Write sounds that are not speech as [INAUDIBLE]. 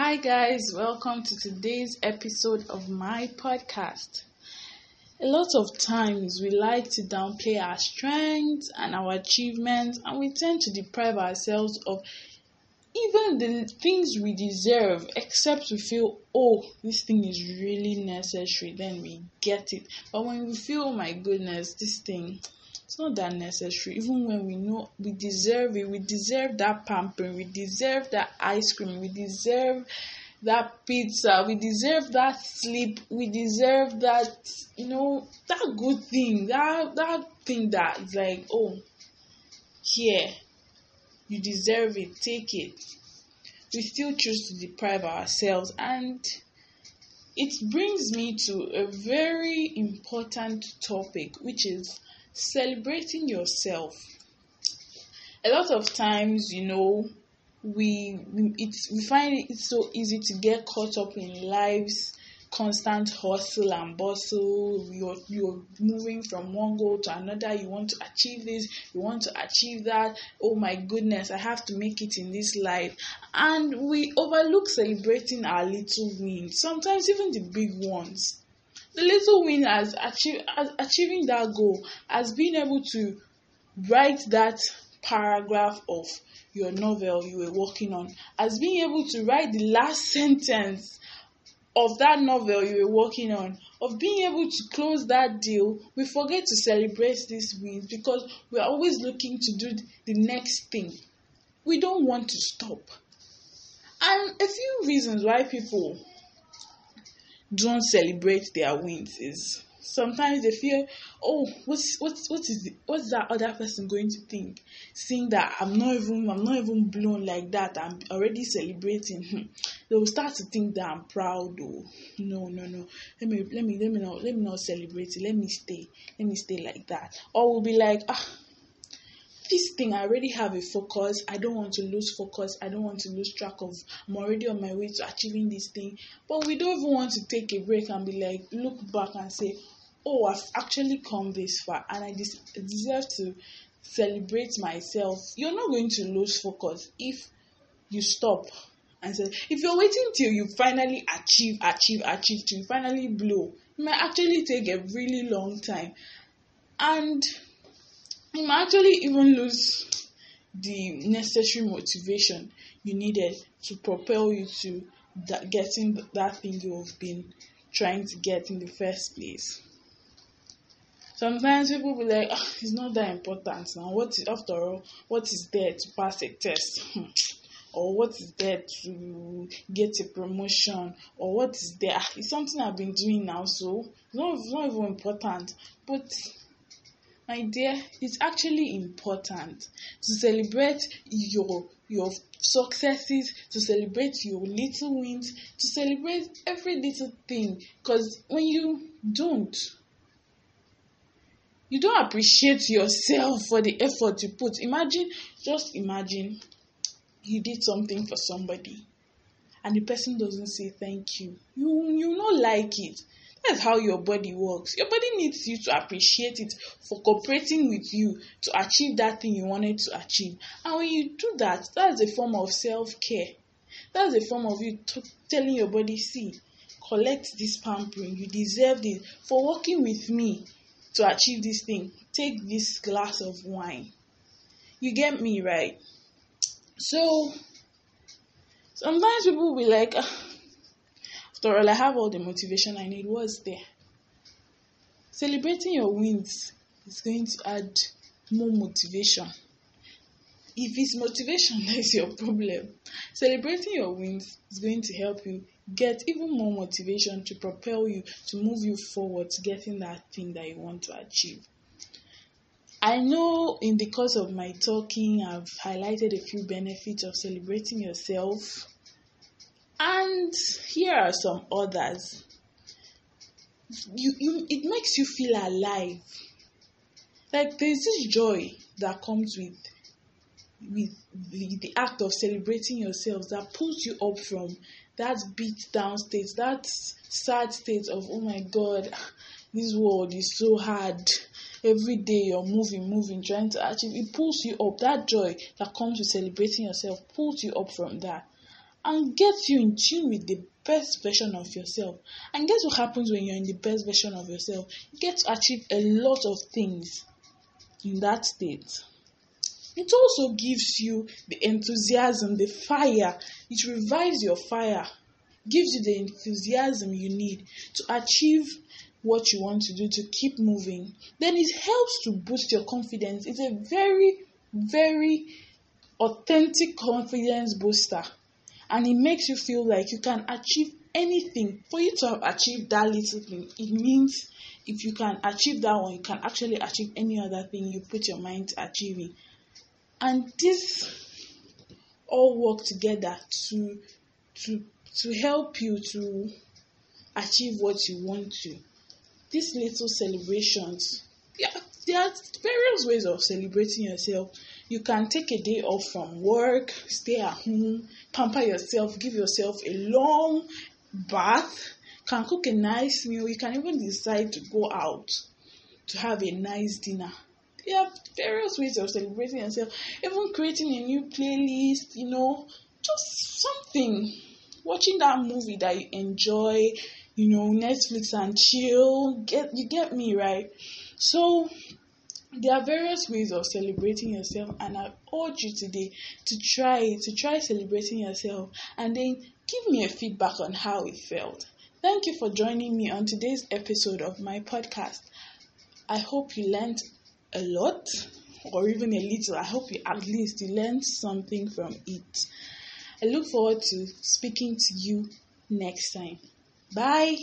Hi, guys, welcome to today's episode of my podcast. A lot of times we like to downplay our strengths and our achievements, and we tend to deprive ourselves of even the things we deserve, except we feel, oh, this thing is really necessary, then we get it. But when we feel, oh my goodness, this thing it's not that necessary. Even when we know we deserve it we deserve that pampering we deserve that ice cream we deserve that pizza we deserve that sleep we deserve that you know that good thing that that thing that is like oh here you deserve it take it. We still choose to deprive ourselves and it brings me to a very important topic which is celebrating yourself. A lot of times, you know, we it's we find it so easy to get caught up in life's constant hustle and bustle. You're you're moving from one goal to another. You want to achieve this you want to achieve that. Oh my goodness i have to make it in this life. And we overlook celebrating our little wins sometimes even the big ones the little win as, achieve, as achieving that goal, as being able to write that paragraph of your novel you were working on, as being able to write the last sentence of that novel you were working on, of being able to close that deal, we forget to celebrate these wins because we're always looking to do the next thing. We don't want to stop. And a few reasons why people don't celebrate their wins is sometimes they feel oh what's what's what is the, what's that other person going to think? Seeing that i'm not even i'm not even blown like that i'm already celebrating. Hmm. they will start to think that i'm proud oh. No no no. Let me let me let me not let me not celebrate it. Let me stay let me stay like that. Or we'll be like ah this thing i already have a focus. I don't want to lose focus. I don't want to lose track of. I'm already on my way to achieving this thing. But we don't even want to take a break and be like look back and say oh i've actually come this far. And i des- deserve to celebrate myself. You're not going to lose focus if you stop and say if you're waiting till you finally achieve achieve achieve till you finally blow it might actually take a really long time. And you might actually even lose the necessary motivation you needed to propel you to that getting that thing you've been trying to get in the first place. Sometimes people be like, oh, it's not that important now. What is after all? What is there to pass a test? Hmm. or what is there to get a promotion? Or what is there? Ah, it's something I've been doing now, so it's not, it's not even important. But my dear it's actually important to celebrate your your successes to celebrate your little wins to celebrate every little thing. Because when you don't you don't appreciate yourself for the effort you put. Imagine just imagine you did something for somebody and the person doesn't say thank you. You you not like it that's how your body works. Your body needs you to appreciate it for cooperating with you to achieve that thing you wanted to achieve. And when you do that, that's a form of self care. That's a form of you t- telling your body, see, collect this pampering. You deserve it for working with me to achieve this thing. Take this glass of wine. You get me right? So sometimes people will be like, ah, all, I have all the motivation I need. Was there? Celebrating your wins is going to add more motivation. If it's motivation [LAUGHS] that's your problem, celebrating your wins is going to help you get even more motivation to propel you to move you forward to getting that thing that you want to achieve. I know in the course of my talking, I've highlighted a few benefits of celebrating yourself and here are some others. You, you, it makes you feel alive. Like there's this joy that comes with with the, the act of celebrating yourselves that pulls you up from that beat down state, that sad state of oh my god, this world is so hard. Every day you're moving, moving, trying to achieve. It pulls you up. That joy that comes with celebrating yourself pulls you up from that and get you in tune with the best version of yourself. And guess what happens when you're in the best version of yourself? You get to achieve a lot of things in that state. It also gives you the enthusiasm, the fire. It revives your fire, gives you the enthusiasm you need to achieve what you want to do, to keep moving. Then it helps to boost your confidence. It's a very, very authentic confidence booster. And it makes you feel like you can achieve anything. For you to have achieved that little thing, it means if you can achieve that one, you can actually achieve any other thing you put your mind to achieving. And this all work together to to to help you to achieve what you want to. These little celebrations, yeah, there are various ways of celebrating yourself. You can take a day off from work, stay at home, pamper yourself, give yourself a long bath, can cook a nice meal. You can even decide to go out to have a nice dinner. There are various ways of celebrating yourself, even creating a new playlist, you know, just something. Watching that movie that you enjoy, you know, Netflix and chill. Get you get me right? So there are various ways of celebrating yourself, and I urge you today to try to try celebrating yourself, and then give me a feedback on how it felt. Thank you for joining me on today's episode of my podcast. I hope you learned a lot, or even a little. I hope you at least you learned something from it. I look forward to speaking to you next time. Bye.